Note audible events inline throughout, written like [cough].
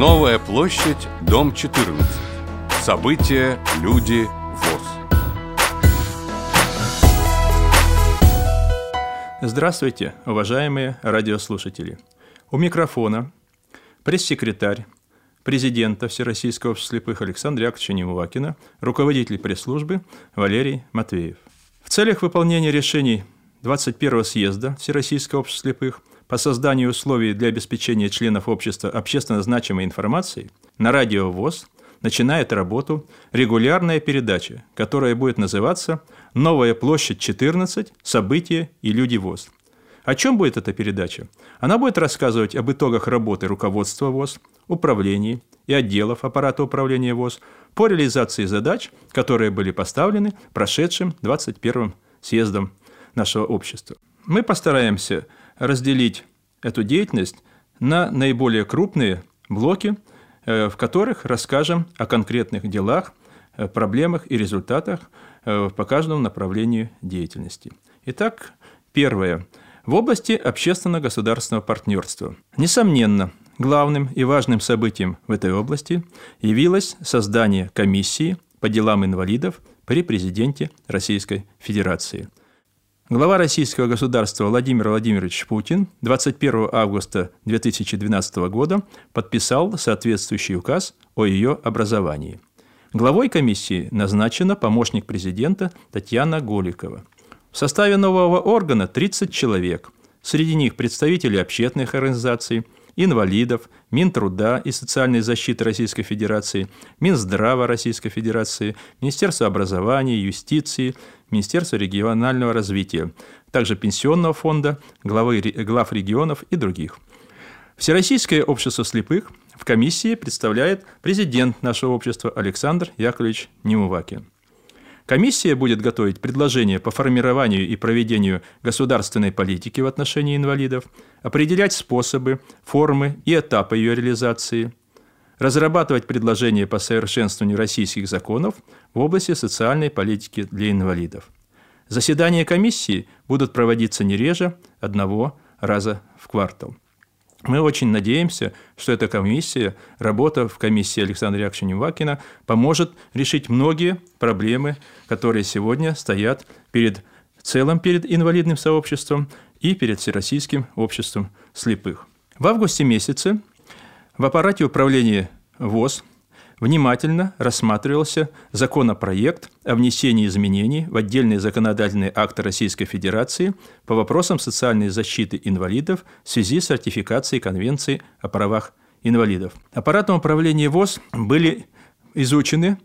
Новая площадь, дом 14. События, люди, ВОЗ. Здравствуйте, уважаемые радиослушатели. У микрофона пресс-секретарь президента Всероссийского общества слепых Александра Яковлевича Немувакина, руководитель пресс-службы Валерий Матвеев. В целях выполнения решений 21 съезда Всероссийского общества слепых по созданию условий для обеспечения членов общества общественно значимой информацией на радио ВОЗ начинает работу регулярная передача, которая будет называться «Новая площадь 14. События и люди ВОЗ». О чем будет эта передача? Она будет рассказывать об итогах работы руководства ВОЗ, управлений и отделов аппарата управления ВОЗ по реализации задач, которые были поставлены прошедшим 21-м съездом нашего общества. Мы постараемся разделить эту деятельность на наиболее крупные блоки, э, в которых расскажем о конкретных делах, э, проблемах и результатах э, по каждому направлению деятельности. Итак, первое. В области общественно-государственного партнерства. Несомненно, главным и важным событием в этой области явилось создание комиссии по делам инвалидов при президенте Российской Федерации – Глава российского государства Владимир Владимирович Путин 21 августа 2012 года подписал соответствующий указ о ее образовании. Главой комиссии назначена помощник президента Татьяна Голикова. В составе нового органа 30 человек. Среди них представители общественных организаций – инвалидов, Минтруда и социальной защиты Российской Федерации, Минздрава Российской Федерации, Министерство образования, юстиции, Министерство регионального развития, также Пенсионного фонда, главы, глав регионов и других. Всероссийское общество слепых в комиссии представляет президент нашего общества Александр Яковлевич Немувакин. Комиссия будет готовить предложения по формированию и проведению государственной политики в отношении инвалидов, определять способы, формы и этапы ее реализации, разрабатывать предложения по совершенствованию российских законов в области социальной политики для инвалидов. Заседания комиссии будут проводиться не реже одного раза в квартал. Мы очень надеемся, что эта комиссия, работа в комиссии Александра Яковлевича Невакина поможет решить многие проблемы, которые сегодня стоят перед целым перед инвалидным сообществом и перед Всероссийским обществом слепых. В августе месяце в аппарате управления ВОЗ внимательно рассматривался законопроект о внесении изменений в отдельные законодательные акты Российской Федерации по вопросам социальной защиты инвалидов в связи с ратификацией Конвенции о правах инвалидов. Аппаратом управления ВОЗ были изучены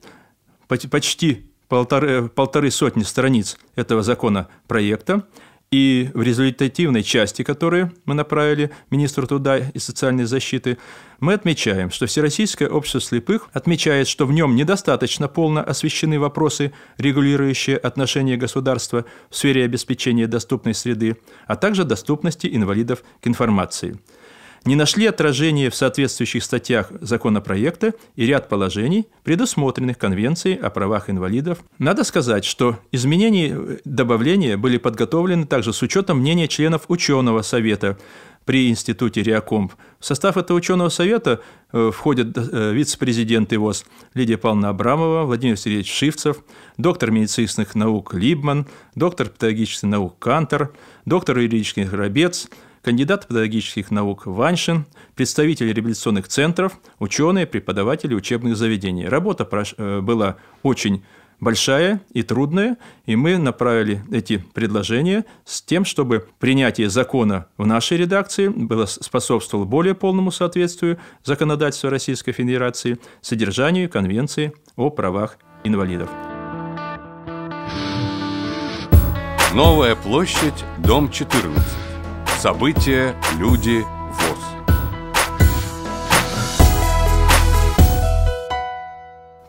почти полторы, полторы сотни страниц этого законопроекта, и в результативной части, которую мы направили министру труда и социальной защиты, мы отмечаем, что Всероссийское общество слепых отмечает, что в нем недостаточно полно освещены вопросы, регулирующие отношения государства в сфере обеспечения доступной среды, а также доступности инвалидов к информации – не нашли отражения в соответствующих статьях законопроекта и ряд положений, предусмотренных Конвенцией о правах инвалидов. Надо сказать, что изменения э, добавления были подготовлены также с учетом мнения членов ученого совета при институте Реакомп. В состав этого ученого совета э, входят э, вице-президент ИВОЗ Лидия Павловна Абрамова, Владимир Сергеевич Шивцев, доктор медицинских наук Либман, доктор педагогических наук Кантер, доктор юридических Рабец, кандидат педагогических наук Ваншин, представители реабилитационных центров, ученые, преподаватели учебных заведений. Работа э, была очень большая и трудная, и мы направили эти предложения с тем, чтобы принятие закона в нашей редакции было, способствовало более полному соответствию законодательства Российской Федерации содержанию Конвенции о правах инвалидов. Новая площадь, дом 14. События, люди, ВОЗ.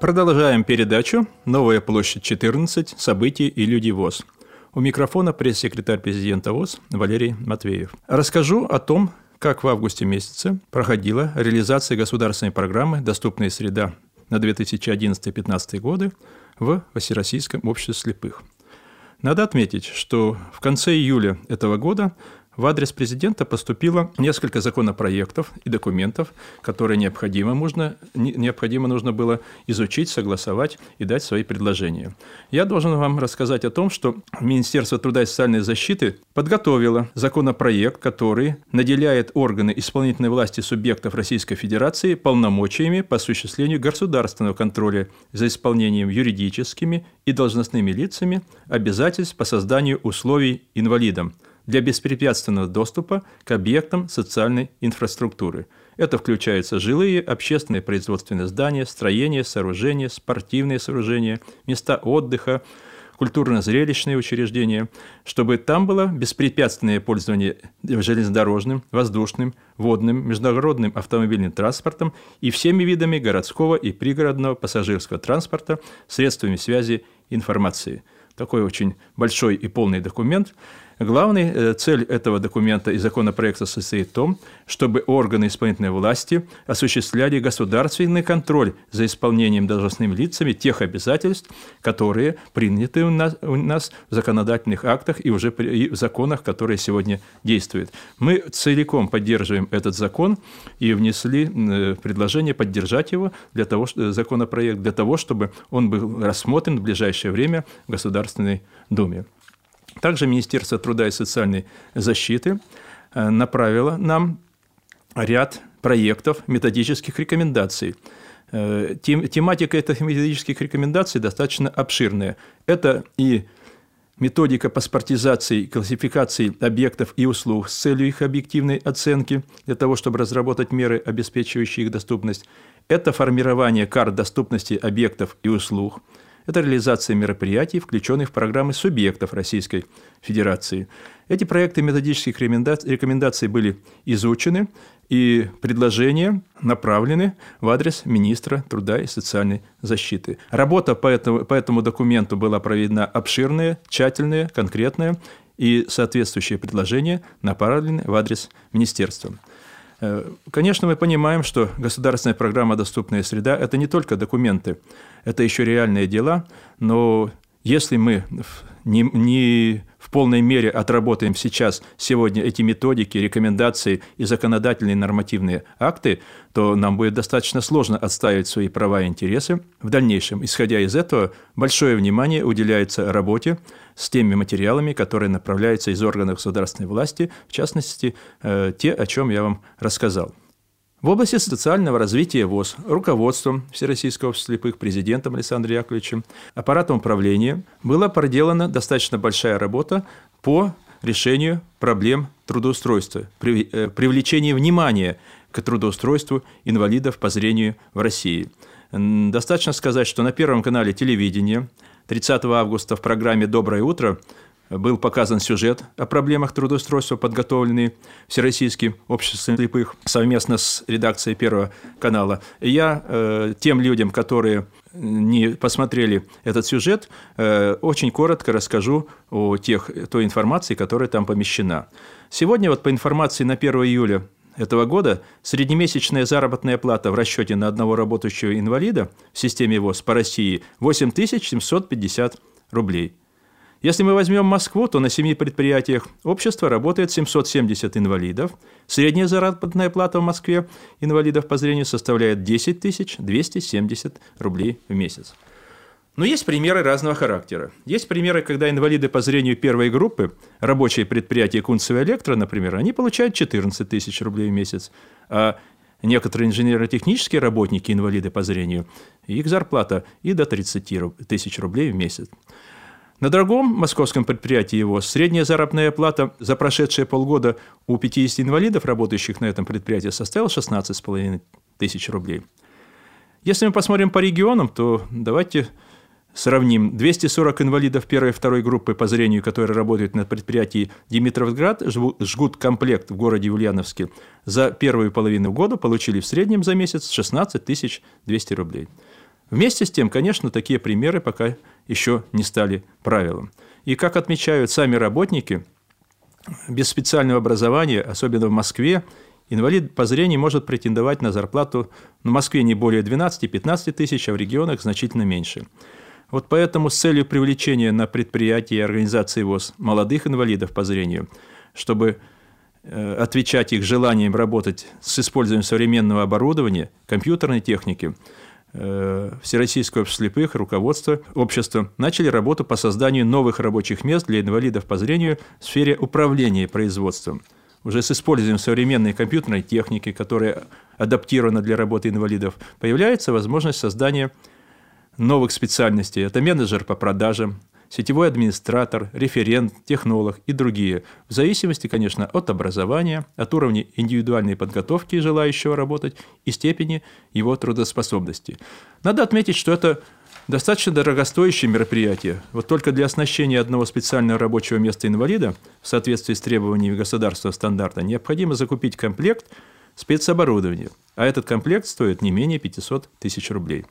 Продолжаем передачу «Новая площадь 14. События и люди ВОЗ». У микрофона пресс-секретарь президента ВОЗ Валерий Матвеев. Расскажу о том, как в августе месяце проходила реализация государственной программы «Доступная среда» на 2011-2015 годы в Всероссийском обществе слепых. Надо отметить, что в конце июля этого года в адрес президента поступило несколько законопроектов и документов, которые необходимо, нужно, необходимо нужно было изучить, согласовать и дать свои предложения. Я должен вам рассказать о том, что Министерство труда и социальной защиты подготовило законопроект, который наделяет органы исполнительной власти субъектов Российской Федерации полномочиями по осуществлению государственного контроля за исполнением юридическими и должностными лицами обязательств по созданию условий инвалидам – для беспрепятственного доступа к объектам социальной инфраструктуры. Это включается жилые, общественные производственные здания, строения, сооружения, спортивные сооружения, места отдыха, культурно-зрелищные учреждения, чтобы там было беспрепятственное пользование железнодорожным, воздушным, водным, международным автомобильным транспортом и всеми видами городского и пригородного пассажирского транспорта, средствами связи информации. Такой очень большой и полный документ – Главная э, цель этого документа и законопроекта состоит в том, чтобы органы исполнительной власти осуществляли государственный контроль за исполнением должностными лицами тех обязательств, которые приняты у нас, у нас в законодательных актах и уже и в законах, которые сегодня действуют. Мы целиком поддерживаем этот закон и внесли э, предложение поддержать его для того, законопроект для того, чтобы он был рассмотрен в ближайшее время в Государственной Думе. Также Министерство труда и социальной защиты э, направило нам ряд проектов методических рекомендаций. Э, тематика этих методических рекомендаций достаточно обширная. Это и методика паспортизации и классификации объектов и услуг с целью их объективной оценки для того, чтобы разработать меры, обеспечивающие их доступность. Это формирование карт доступности объектов и услуг – это реализация мероприятий, включенных в программы субъектов Российской Федерации. Эти проекты методических рекомендаций были изучены, и предложения направлены в адрес министра труда и социальной защиты. Работа по этому, по этому документу была проведена обширная, тщательная, конкретная, и соответствующие предложения направлены в адрес министерства. Э, конечно, мы понимаем, что государственная программа «Доступная среда» – это не только документы, это еще реальные дела, но если мы не, не в полной мере отработаем сейчас, сегодня эти методики, рекомендации и законодательные нормативные акты, то нам будет достаточно сложно отстаивать свои права и интересы. В дальнейшем, исходя из этого, большое внимание уделяется работе с теми материалами, которые направляются из органов государственной власти, в частности, э, те, о чем я вам рассказал. В области социального развития ВОЗ руководством Всероссийского общества слепых президентом Александром Яковлевичем, аппаратом управления была проделана достаточно большая работа по решению проблем трудоустройства, э, привлечению внимания к трудоустройству инвалидов по зрению в России. Достаточно сказать, что на Первом канале телевидения 30 августа в программе «Доброе утро» был показан сюжет о проблемах трудоустройства, подготовленный Всероссийским обществом слепых совместно с редакцией Первого канала. И я э, тем людям, которые не посмотрели этот сюжет, э, очень коротко расскажу о тех, той информации, которая там помещена. Сегодня вот по информации на 1 июля этого года среднемесячная заработная плата в расчете на одного работающего инвалида в системе ВОЗ по России 8750 рублей – если мы возьмем Москву, то на семи предприятиях общества работает 770 инвалидов. Средняя заработная плата в Москве инвалидов по зрению составляет 10 270 рублей в месяц. Но есть примеры разного характера. Есть примеры, когда инвалиды по зрению первой группы, рабочие предприятия Кунцево Электро, например, они получают 14 тысяч рублей в месяц, а некоторые инженерно-технические работники, инвалиды по зрению, их зарплата и до 30 тысяч рублей в месяц. На другом московском предприятии его средняя заработная плата за прошедшие полгода у 50 инвалидов, работающих на этом предприятии, составила 16,5 тысяч рублей. Если мы посмотрим по регионам, то давайте сравним. 240 инвалидов первой и второй группы по зрению, которые работают на предприятии Димитровград, жгут комплект в городе Ульяновске, за первую половину года получили в среднем за месяц 16 200 рублей. Вместе с тем, конечно, такие примеры пока еще не стали правилом. И как отмечают сами работники, без специального образования, особенно в Москве, инвалид по зрению может претендовать на зарплату в Москве не более 12-15 тысяч, а в регионах значительно меньше. Вот поэтому с целью привлечения на предприятия и организации ВОЗ молодых инвалидов по зрению, чтобы э, отвечать их желанием работать с использованием современного оборудования, компьютерной техники, Всероссийского общества слепых, руководство общества начали работу по созданию новых рабочих мест для инвалидов по зрению в сфере управления производством. Уже с использованием современной компьютерной техники, которая адаптирована для работы инвалидов, появляется возможность создания новых специальностей. Это менеджер по продажам, сетевой администратор, референт, технолог и другие, в зависимости, конечно, от образования, от уровня индивидуальной подготовки желающего работать и степени его трудоспособности. Надо отметить, что это достаточно дорогостоящее мероприятие. Вот только для оснащения одного специального рабочего места инвалида в соответствии с требованиями государственного стандарта необходимо закупить комплект спецоборудования, а этот комплект стоит не менее 500 тысяч рублей.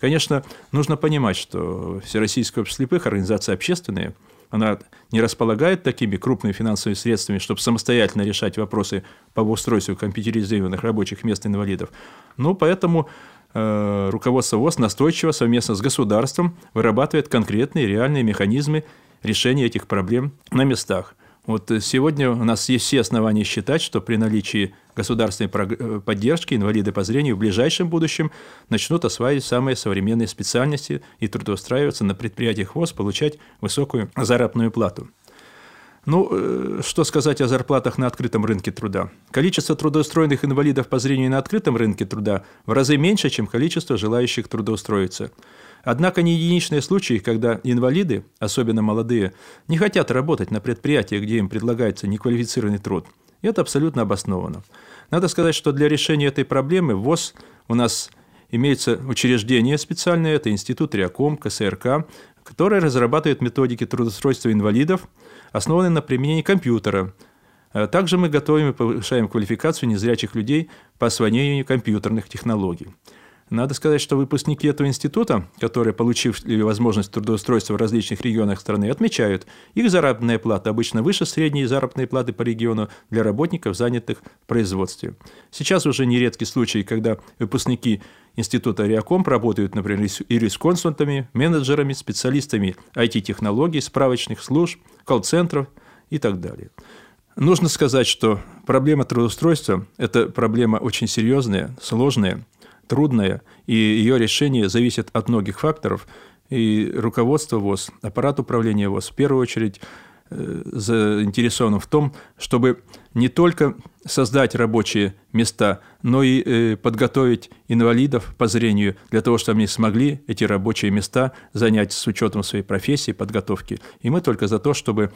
Конечно, нужно понимать, что Всероссийское общество слепых – организация общественная, она не располагает такими крупными финансовыми средствами, чтобы самостоятельно решать вопросы по устройству компьютеризированных рабочих мест инвалидов. Ну, поэтому э, руководство ВОЗ настойчиво совместно с государством вырабатывает конкретные реальные механизмы решения этих проблем на местах. Вот сегодня у нас есть все основания считать, что при наличии государственной э, поддержки инвалиды по зрению в ближайшем будущем начнут осваивать самые современные специальности и трудоустраиваться на предприятиях ВОЗ, получать высокую заработную плату. Ну, э, что сказать о зарплатах на открытом рынке труда? Количество трудоустроенных инвалидов по зрению на открытом рынке труда в разы меньше, чем количество желающих трудоустроиться. Однако не единичные случаи, когда инвалиды, особенно молодые, не хотят работать на предприятиях, где им предлагается неквалифицированный труд. И это абсолютно обосновано. Надо сказать, что для решения этой проблемы в ВОЗ у нас имеется учреждение специальное, это Институт Реаком, КСРК, которое разрабатывает методики трудоустройства инвалидов, основанные на применении компьютера. А также мы готовим и повышаем квалификацию незрячих людей по освоению компьютерных технологий. Надо сказать, что выпускники этого института, которые получили возможность трудоустройства в различных регионах страны, отмечают, их заработная плата обычно выше средней заработной платы по региону для работников, занятых в производстве. Сейчас уже нередки случаи, когда выпускники Института Реаком работают, например, юрисконсультами, менеджерами, специалистами IT-технологий, справочных служб, колл-центров и так далее. Нужно сказать, что проблема трудоустройства – это проблема очень серьезная, сложная – трудная, и ее решение зависит от многих факторов. И руководство ВОЗ, аппарат управления ВОЗ в первую очередь э, заинтересован в том, чтобы не только создать рабочие места, но и э, подготовить инвалидов по зрению для того, чтобы они смогли эти рабочие места занять с учетом своей профессии, подготовки. И мы только за то, чтобы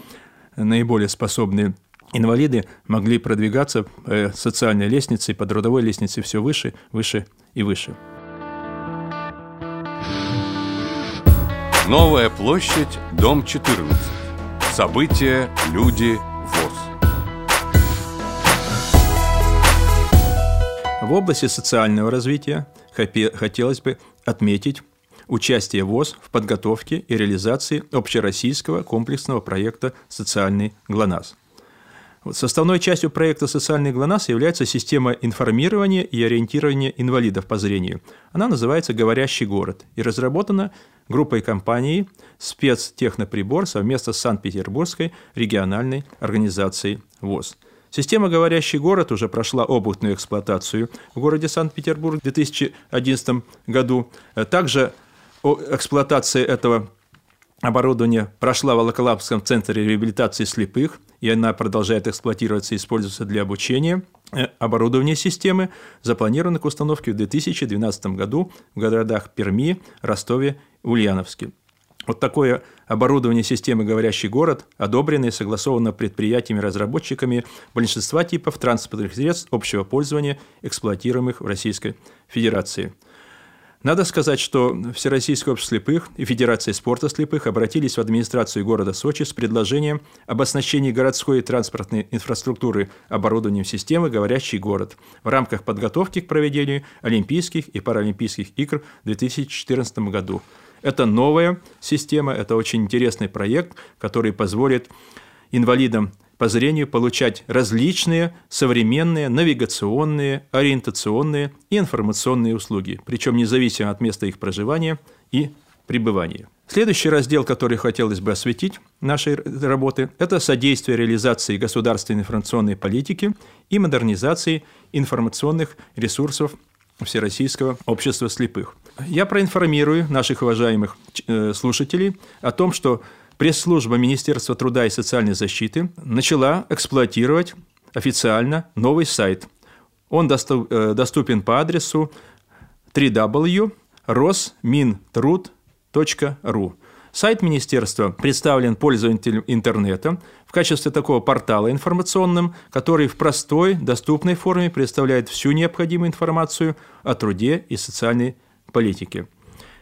наиболее способные инвалиды могли продвигаться по э, социальной лестнице, по трудовой лестнице все выше, выше и выше. Новая площадь, дом 14. События, люди, ВОЗ. В области социального развития хотелось бы отметить участие ВОЗ в подготовке и реализации общероссийского комплексного проекта «Социальный ГЛОНАСС». Составной частью проекта «Социальный ГЛОНАСС» является система информирования и ориентирования инвалидов по зрению. Она называется «Говорящий город» и разработана группой компаний «Спецтехноприбор» совместно с Санкт-Петербургской региональной организацией ВОЗ. Система «Говорящий город» уже прошла опытную эксплуатацию в городе Санкт-Петербург в 2011 году. Также эксплуатация этого оборудования прошла в Волоколамском центре реабилитации слепых – и она продолжает эксплуатироваться и использоваться для обучения. Э, оборудование системы запланировано к установке в 2012 году в городах Перми, Ростове, Ульяновске. Вот такое оборудование системы «Говорящий город» одобрено и согласовано предприятиями-разработчиками большинства типов транспортных средств общего пользования, эксплуатируемых в Российской Федерации – надо сказать, что Всероссийское общество слепых и Федерация спорта слепых обратились в администрацию города Сочи с предложением об оснащении городской и транспортной инфраструктуры оборудованием системы «Говорящий город» в рамках подготовки к проведению Олимпийских и Паралимпийских игр в 2014 году. Это новая система, это очень интересный проект, который позволит инвалидам по зрению получать различные современные навигационные, ориентационные и информационные услуги, причем независимо от места их проживания и пребывания. Следующий раздел, который хотелось бы осветить нашей работы, это содействие реализации государственной информационной политики и модернизации информационных ресурсов Всероссийского общества слепых. Я проинформирую наших уважаемых э, слушателей о том, что пресс-служба Министерства труда и социальной защиты начала эксплуатировать официально новый сайт. Он э, доступен по адресу www.rosmintrud.ru. Сайт министерства представлен пользователям интернета в качестве такого портала информационным, который в простой, доступной форме представляет всю необходимую информацию о труде и социальной политике.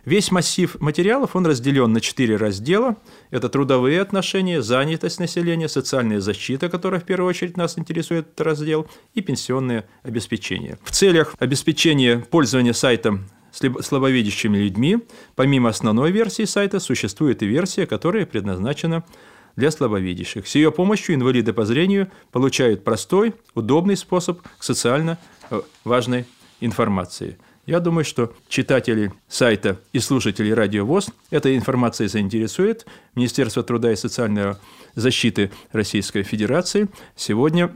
Весь массив материалов он разделен на четыре раздела. Это трудовые отношения, занятость населения, социальная защита, которая в первую очередь нас интересует этот раздел, и пенсионное обеспечение. В целях обеспечения пользования сайтом слабовидящими людьми, помимо основной версии сайта, существует и версия, которая предназначена для слабовидящих. С ее помощью инвалиды по зрению получают простой, удобный способ к социально э, важной информации – я думаю, что читатели сайта и слушатели Радио ВОЗ этой информацией заинтересует. Министерство труда и социальной защиты Российской Федерации сегодня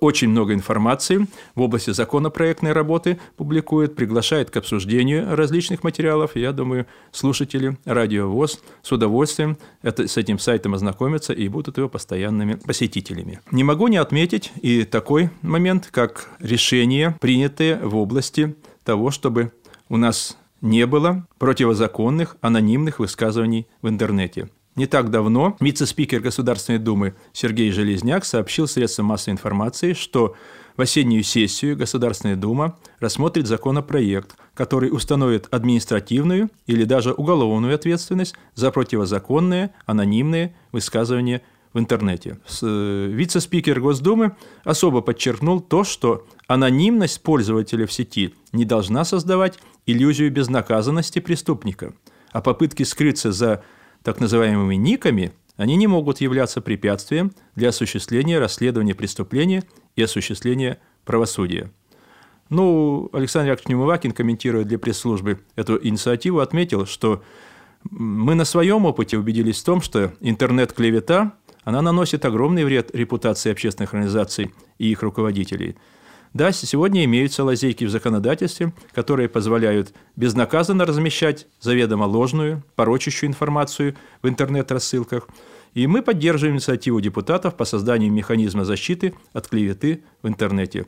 очень много информации в области законопроектной работы публикует, приглашает к обсуждению различных материалов. Я думаю, слушатели Радио ВОЗ с удовольствием это, с этим сайтом ознакомятся и будут его постоянными посетителями. Не могу не отметить и такой момент, как решение, принятое в области того, чтобы у нас не было противозаконных анонимных высказываний в интернете. Не так давно вице-спикер Государственной Думы Сергей Железняк сообщил средствам массовой информации, что в осеннюю сессию Государственная Дума рассмотрит законопроект, который установит административную или даже уголовную ответственность за противозаконные анонимные высказывания в интернете. Э, вице-спикер Госдумы особо подчеркнул то, что анонимность пользователя в сети не должна создавать иллюзию безнаказанности преступника, а попытки скрыться за так называемыми никами они не могут являться препятствием для осуществления расследования преступления и осуществления правосудия. Ну, Александр Яковлевич Немывакин, комментируя для пресс-службы эту инициативу, отметил, что мы на своем опыте убедились в том, что интернет-клевета она наносит огромный вред репутации общественных организаций и их руководителей. Да, сегодня имеются лазейки в законодательстве, которые позволяют безнаказанно размещать заведомо ложную, порочащую информацию в интернет-рассылках. И мы поддерживаем инициативу депутатов по созданию механизма защиты от клеветы в интернете.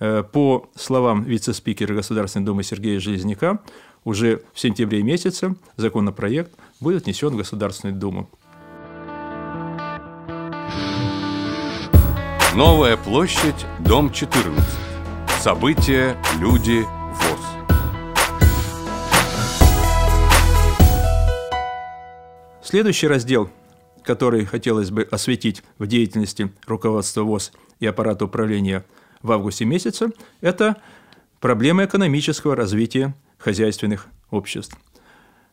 Э, по словам вице-спикера Государственной Думы Сергея Железняка, уже в сентябре месяце законопроект будет внесен в Государственную Думу. Новая площадь, дом 14. События, люди, ВОЗ. Следующий раздел, который хотелось бы осветить в деятельности руководства ВОЗ и аппарата управления в августе месяце, это проблема экономического развития хозяйственных обществ.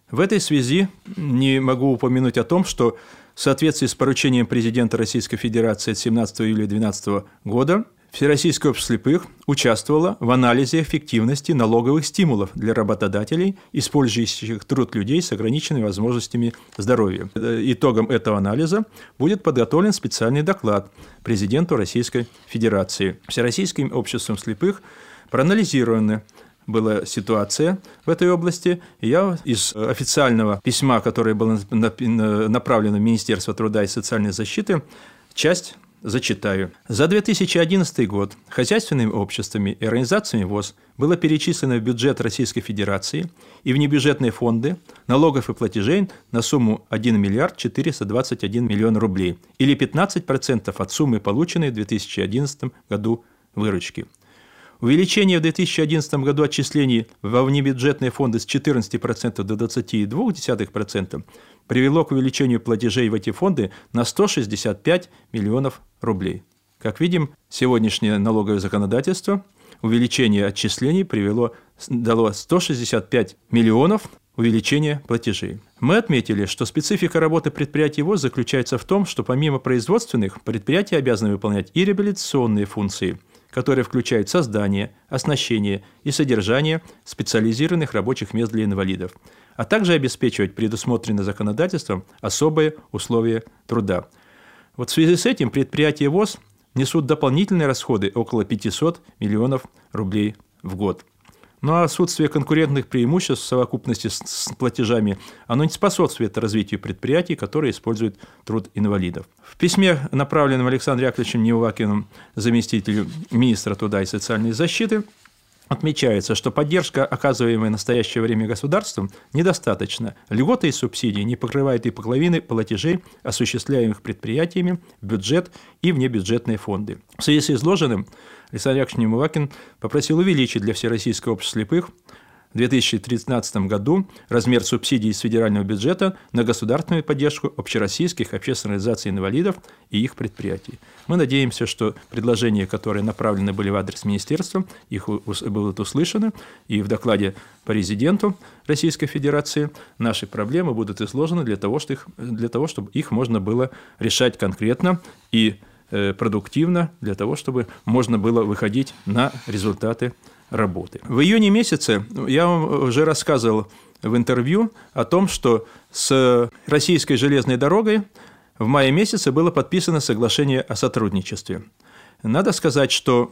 В этой связи не могу упомянуть о том, что в соответствии с поручением президента Российской Федерации от 17 июля 2012 года Всероссийское общество слепых участвовало в анализе эффективности налоговых стимулов для работодателей, использующих труд людей с ограниченными возможностями здоровья. Итогом этого анализа будет подготовлен специальный доклад президенту Российской Федерации. Всероссийским обществом слепых проанализированы была ситуация в этой области. Я из официального письма, которое было направлено в Министерство труда и социальной защиты, часть зачитаю. За 2011 год хозяйственными обществами и организациями ВОЗ было перечислено в бюджет Российской Федерации и в небюджетные фонды налогов и платежей на сумму 1 миллиард 421 миллион рублей или 15% от суммы, полученной в 2011 году выручки. Увеличение в 2011 году отчислений во внебюджетные фонды с 14% до 22% привело к увеличению платежей в эти фонды на 165 миллионов рублей. Как видим, сегодняшнее налоговое законодательство увеличение отчислений привело, дало 165 миллионов увеличения платежей. Мы отметили, что специфика работы предприятий ВОЗ заключается в том, что помимо производственных, предприятия обязаны выполнять и реабилитационные функции – которые включают создание, оснащение и содержание специализированных рабочих мест для инвалидов, а также обеспечивать предусмотренные законодательством особые условия труда. Вот в связи с этим предприятия ВОЗ несут дополнительные расходы около 500 миллионов рублей в год. Но отсутствие конкурентных преимуществ в совокупности с платежами, оно не способствует развитию предприятий, которые используют труд инвалидов. В письме, направленном Александром Яковлевичем Неувакиным, заместителю министра труда и социальной защиты, Отмечается, что поддержка, оказываемая в настоящее время государством, недостаточна. Льготы и субсидии не покрывают и половины платежей, осуществляемых предприятиями, в бюджет и внебюджетные фонды. В связи с изложенным Александр Яковлевич Немывакин попросил увеличить для Всероссийского общества слепых в 2013 году размер субсидий из федерального бюджета на государственную поддержку общероссийских общественных организаций инвалидов и их предприятий. Мы надеемся, что предложения, которые направлены были в адрес министерства, их будут услышаны, и в докладе президенту Российской Федерации наши проблемы будут изложены для того, чтобы их, для того, чтобы их можно было решать конкретно и э, продуктивно, для того, чтобы можно было выходить на результаты работы. В июне месяце я вам уже рассказывал в интервью о том, что с российской железной дорогой в мае месяце было подписано соглашение о сотрудничестве. Надо сказать, что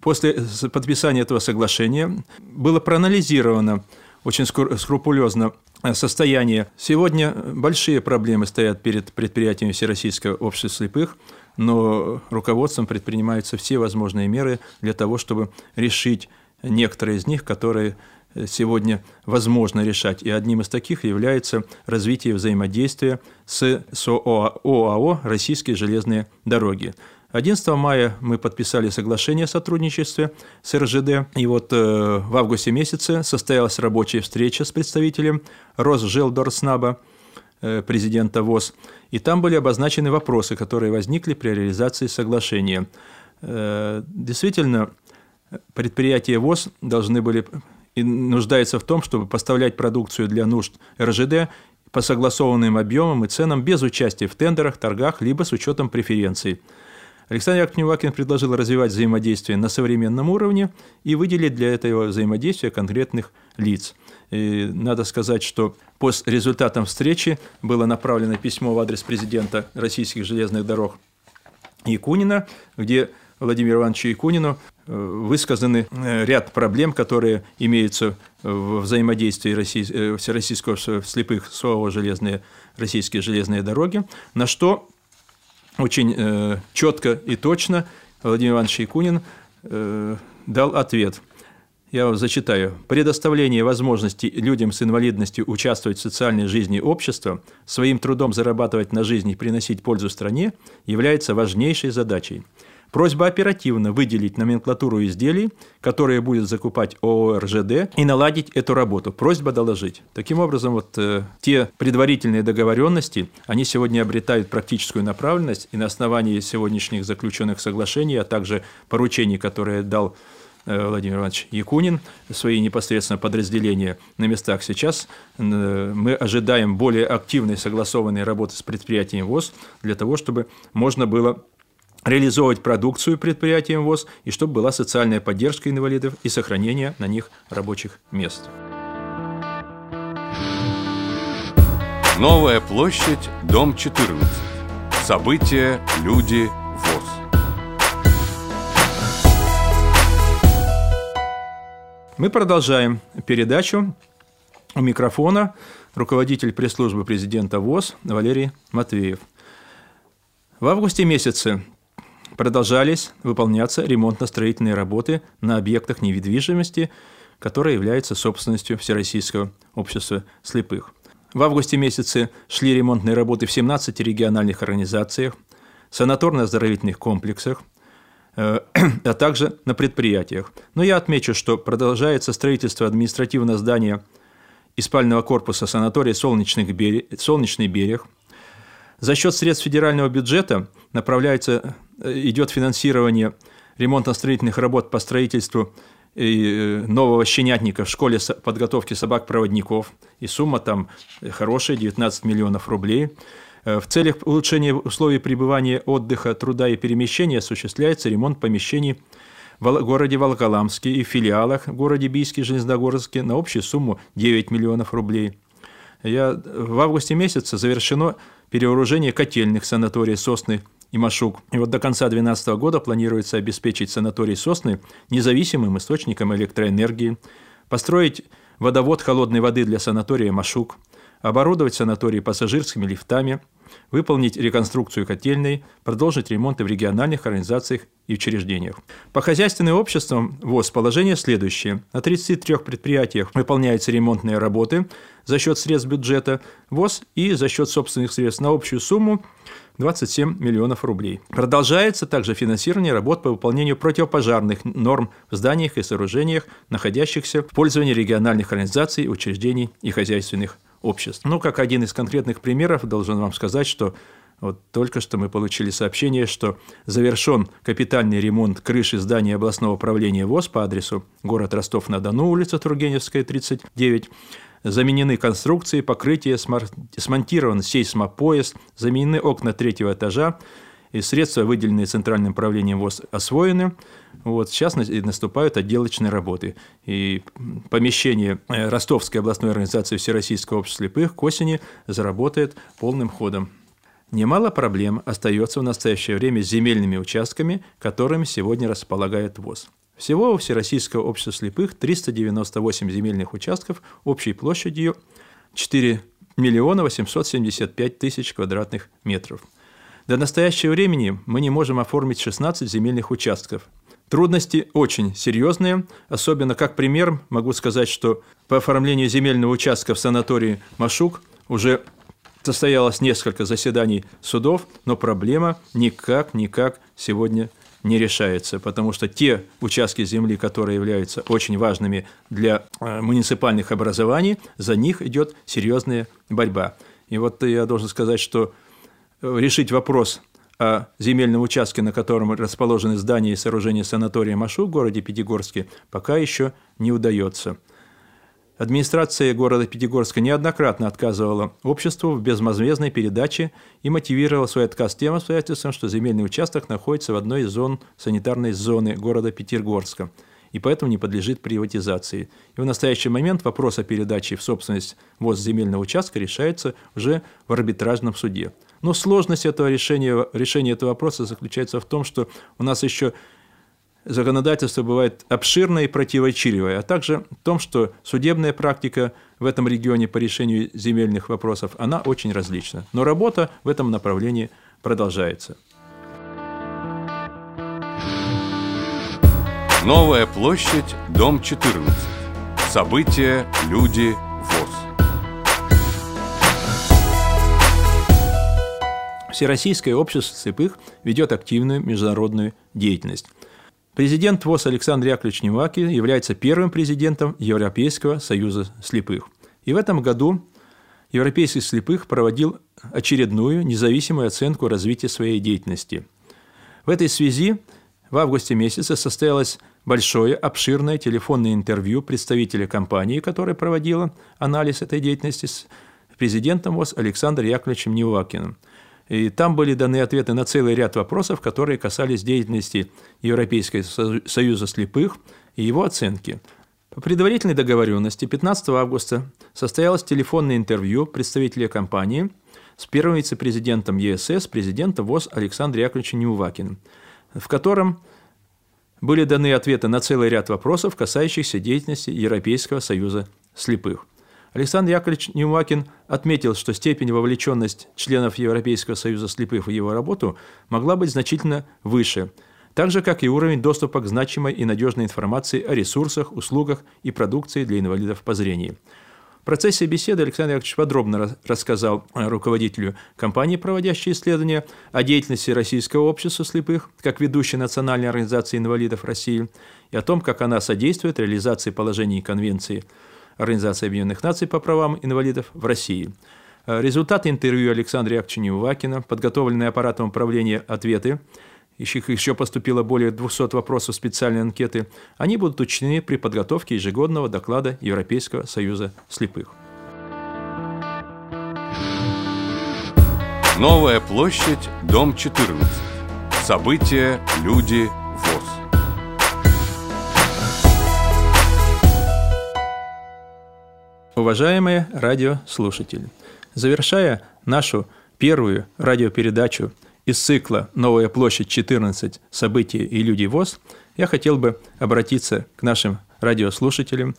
после подписания этого соглашения было проанализировано очень скрупулезно состояние. Сегодня большие проблемы стоят перед предприятиями Всероссийского общества слепых – но руководством предпринимаются все возможные меры для того, чтобы решить некоторые из них, которые сегодня возможно решать. И одним из таких является развитие взаимодействия с ОАО «Российские железные дороги». 11 мая мы подписали соглашение о сотрудничестве с РЖД, и вот э, в августе месяце состоялась рабочая встреча с представителем Росжелдорснаба, Э, президента ВОЗ, и там были обозначены вопросы, которые возникли при реализации соглашения. Э, действительно, предприятия ВОЗ должны были и нуждаются в том, чтобы поставлять продукцию для нужд РЖД по согласованным объемам и ценам без участия в тендерах, торгах, либо с учетом преференций. Александр Яковлевич предложил развивать взаимодействие на современном уровне и выделить для этого взаимодействия конкретных лиц. И надо сказать, что по результатам встречи было направлено письмо в адрес президента российских железных дорог Якунина, где Владимиру Ивановичу Якунину э, высказаны э, ряд проблем, которые имеются в взаимодействии России, э, Всероссийского слепых СОАО «Железные, «Российские железные дороги», на что очень четко и точно Владимир Иванович Якунин дал ответ – я зачитаю. Предоставление возможности людям с инвалидностью участвовать в социальной жизни общества, своим трудом зарабатывать на жизнь и приносить пользу стране является важнейшей задачей. Просьба оперативно выделить номенклатуру изделий, которые будет закупать ООО РЖД, и наладить эту работу. Просьба доложить. Таким образом, вот э, те предварительные договоренности, они сегодня обретают практическую направленность, и на основании сегодняшних заключенных соглашений, а также поручений, которые дал Владимир Иванович Якунин, свои непосредственно подразделения на местах. Сейчас э, мы ожидаем более активной согласованной работы с предприятием ВОЗ для того, чтобы можно было реализовывать продукцию предприятием ВОЗ и чтобы была социальная поддержка инвалидов и сохранение на них рабочих мест. Новая площадь, дом 14. События, люди, Мы продолжаем передачу. У микрофона руководитель пресс-службы президента ВОЗ Валерий Матвеев. В августе месяце продолжались выполняться ремонтно-строительные работы на объектах недвижимости, которые являются собственностью Всероссийского общества слепых. В августе месяце шли ремонтные работы в 17 региональных организациях, санаторно-оздоровительных комплексах – [clears throat] а также на предприятиях. Но я отмечу, что продолжается строительство административного здания и спального корпуса санатория «Солнечный берег», «Солнечный берег». За счет средств федерального бюджета направляется, э, идет финансирование ремонтно-строительных работ по строительству э, нового щенятника в школе подготовки собак-проводников. И сумма там хорошая, 19 миллионов рублей – Э, в целях улучшения условий пребывания, отдыха, труда и перемещения осуществляется ремонт помещений в городе Волоколамске и в филиалах в городе Бийске, Железногорске на общую сумму 9 миллионов рублей. Я, в августе месяце завершено перевооружение котельных санаторий «Сосны» и Машук. И вот до конца 2012 года планируется обеспечить санаторий «Сосны» независимым источником электроэнергии, построить водовод холодной воды для санатория «Машук», оборудовать санаторий пассажирскими лифтами, выполнить реконструкцию котельной, продолжить ремонты в региональных организациях и учреждениях. По хозяйственным обществам ВОЗ положение следующее. На 33 предприятиях выполняются ремонтные работы за счет средств бюджета ВОЗ и за счет собственных средств на общую сумму 27 миллионов рублей. Продолжается также финансирование работ по выполнению противопожарных норм в зданиях и сооружениях, находящихся в пользовании региональных организаций, учреждений и хозяйственных обществ. Ну, как один из конкретных примеров, должен вам сказать, что вот только что мы получили сообщение, что завершен капитальный ремонт крыши здания областного управления ВОЗ по адресу город Ростов-на-Дону, улица Тургеневская, 39. Заменены конструкции, покрытие, смонтирован сейсмопоезд, заменены окна третьего этажа, и средства, выделенные Центральным правлением ВОЗ, освоены. Вот, сейчас наступают отделочные работы. И помещение э, Ростовской областной организации Всероссийского общества слепых к осени заработает полным ходом. Немало проблем остается в настоящее время с земельными участками, которыми сегодня располагает ВОЗ. Всего у Всероссийского общества слепых 398 земельных участков общей площадью 4 миллиона 875 тысяч квадратных метров – до настоящего времени мы не можем оформить 16 земельных участков. Трудности очень серьезные, особенно как пример могу сказать, что по оформлению земельного участка в санатории Машук уже состоялось несколько заседаний судов, но проблема никак-никак сегодня не решается, потому что те участки земли, которые являются очень важными для э, муниципальных образований, за них идет серьезная борьба. И вот я должен сказать, что решить вопрос о земельном участке, на котором расположены здания и сооружения санатория Машу в городе Пятигорске, пока еще не удается. Администрация города Пятигорска неоднократно отказывала обществу в безвозмездной передаче и мотивировала свой отказ тем обстоятельством, что земельный участок находится в одной из зон санитарной зоны города Пятигорска и поэтому не подлежит приватизации. И в настоящий момент вопрос о передаче в собственность ВОЗ земельного участка решается уже в арбитражном суде. Но сложность этого решения, решения этого вопроса заключается в том, что у нас еще законодательство бывает обширное и противоречивое, а также в том, что судебная практика в этом регионе по решению земельных вопросов, она очень различна. Но работа в этом направлении продолжается. Новая площадь, дом 14. События, люди, Всероссийское общество слепых ведет активную международную деятельность. Президент ВОЗ Александр Яковлевич Неваки является первым президентом Европейского союза слепых. И в этом году Европейский слепых проводил очередную независимую оценку развития своей деятельности. В этой связи в августе месяце состоялось большое, обширное телефонное интервью представителя компании, которая проводила анализ этой деятельности с президентом ВОЗ Александром Яковлевичем Невакиным – и там были даны ответы на целый ряд вопросов, которые касались деятельности Европейского союза слепых и его оценки. По предварительной договоренности 15 августа состоялось телефонное интервью представителя компании с первым вице-президентом ЕСС, президентом ВОЗ Александром Яковлевичем Неувакиным, в котором были даны ответы на целый ряд вопросов, касающихся деятельности Европейского союза слепых. Александр Яковлевич Неумакин отметил, что степень вовлеченности членов Европейского союза слепых в его работу могла быть значительно выше, так же, как и уровень доступа к значимой и надежной информации о ресурсах, услугах и продукции для инвалидов по зрению. Процессе беседы Александр Яковлевич подробно рассказал руководителю компании, проводящей исследования, о деятельности Российского общества слепых, как ведущей национальной организации инвалидов России, и о том, как она содействует реализации положений Конвенции Организации Объединенных Наций по правам инвалидов в России. Э, результаты интервью Александра Яковлевича Неувакина, подготовленные аппаратом управления ответы, их еще поступило более 200 вопросов специальной анкеты, они будут учтены при подготовке ежегодного доклада Европейского союза слепых. Новая площадь, дом 14. События, люди, ВОЗ. Уважаемые радиослушатели, завершая нашу первую радиопередачу – из цикла «Новая площадь 14. События и люди ВОЗ», я хотел бы обратиться к нашим радиослушателям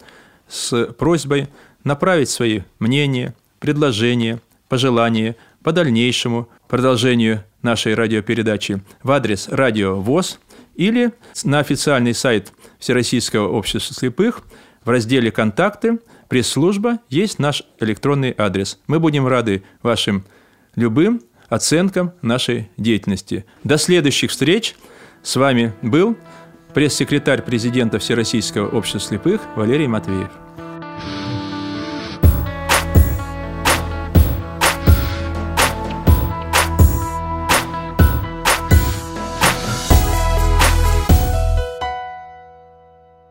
с просьбой направить свои мнения, предложения, пожелания по дальнейшему продолжению нашей радиопередачи в адрес радио ВОЗ или на официальный сайт Всероссийского общества слепых в разделе «Контакты» пресс-служба есть наш электронный адрес. Мы будем рады вашим любым оценкам нашей деятельности. До следующих встреч. С вами был пресс-секретарь президента Всероссийского общества слепых Валерий Матвеев.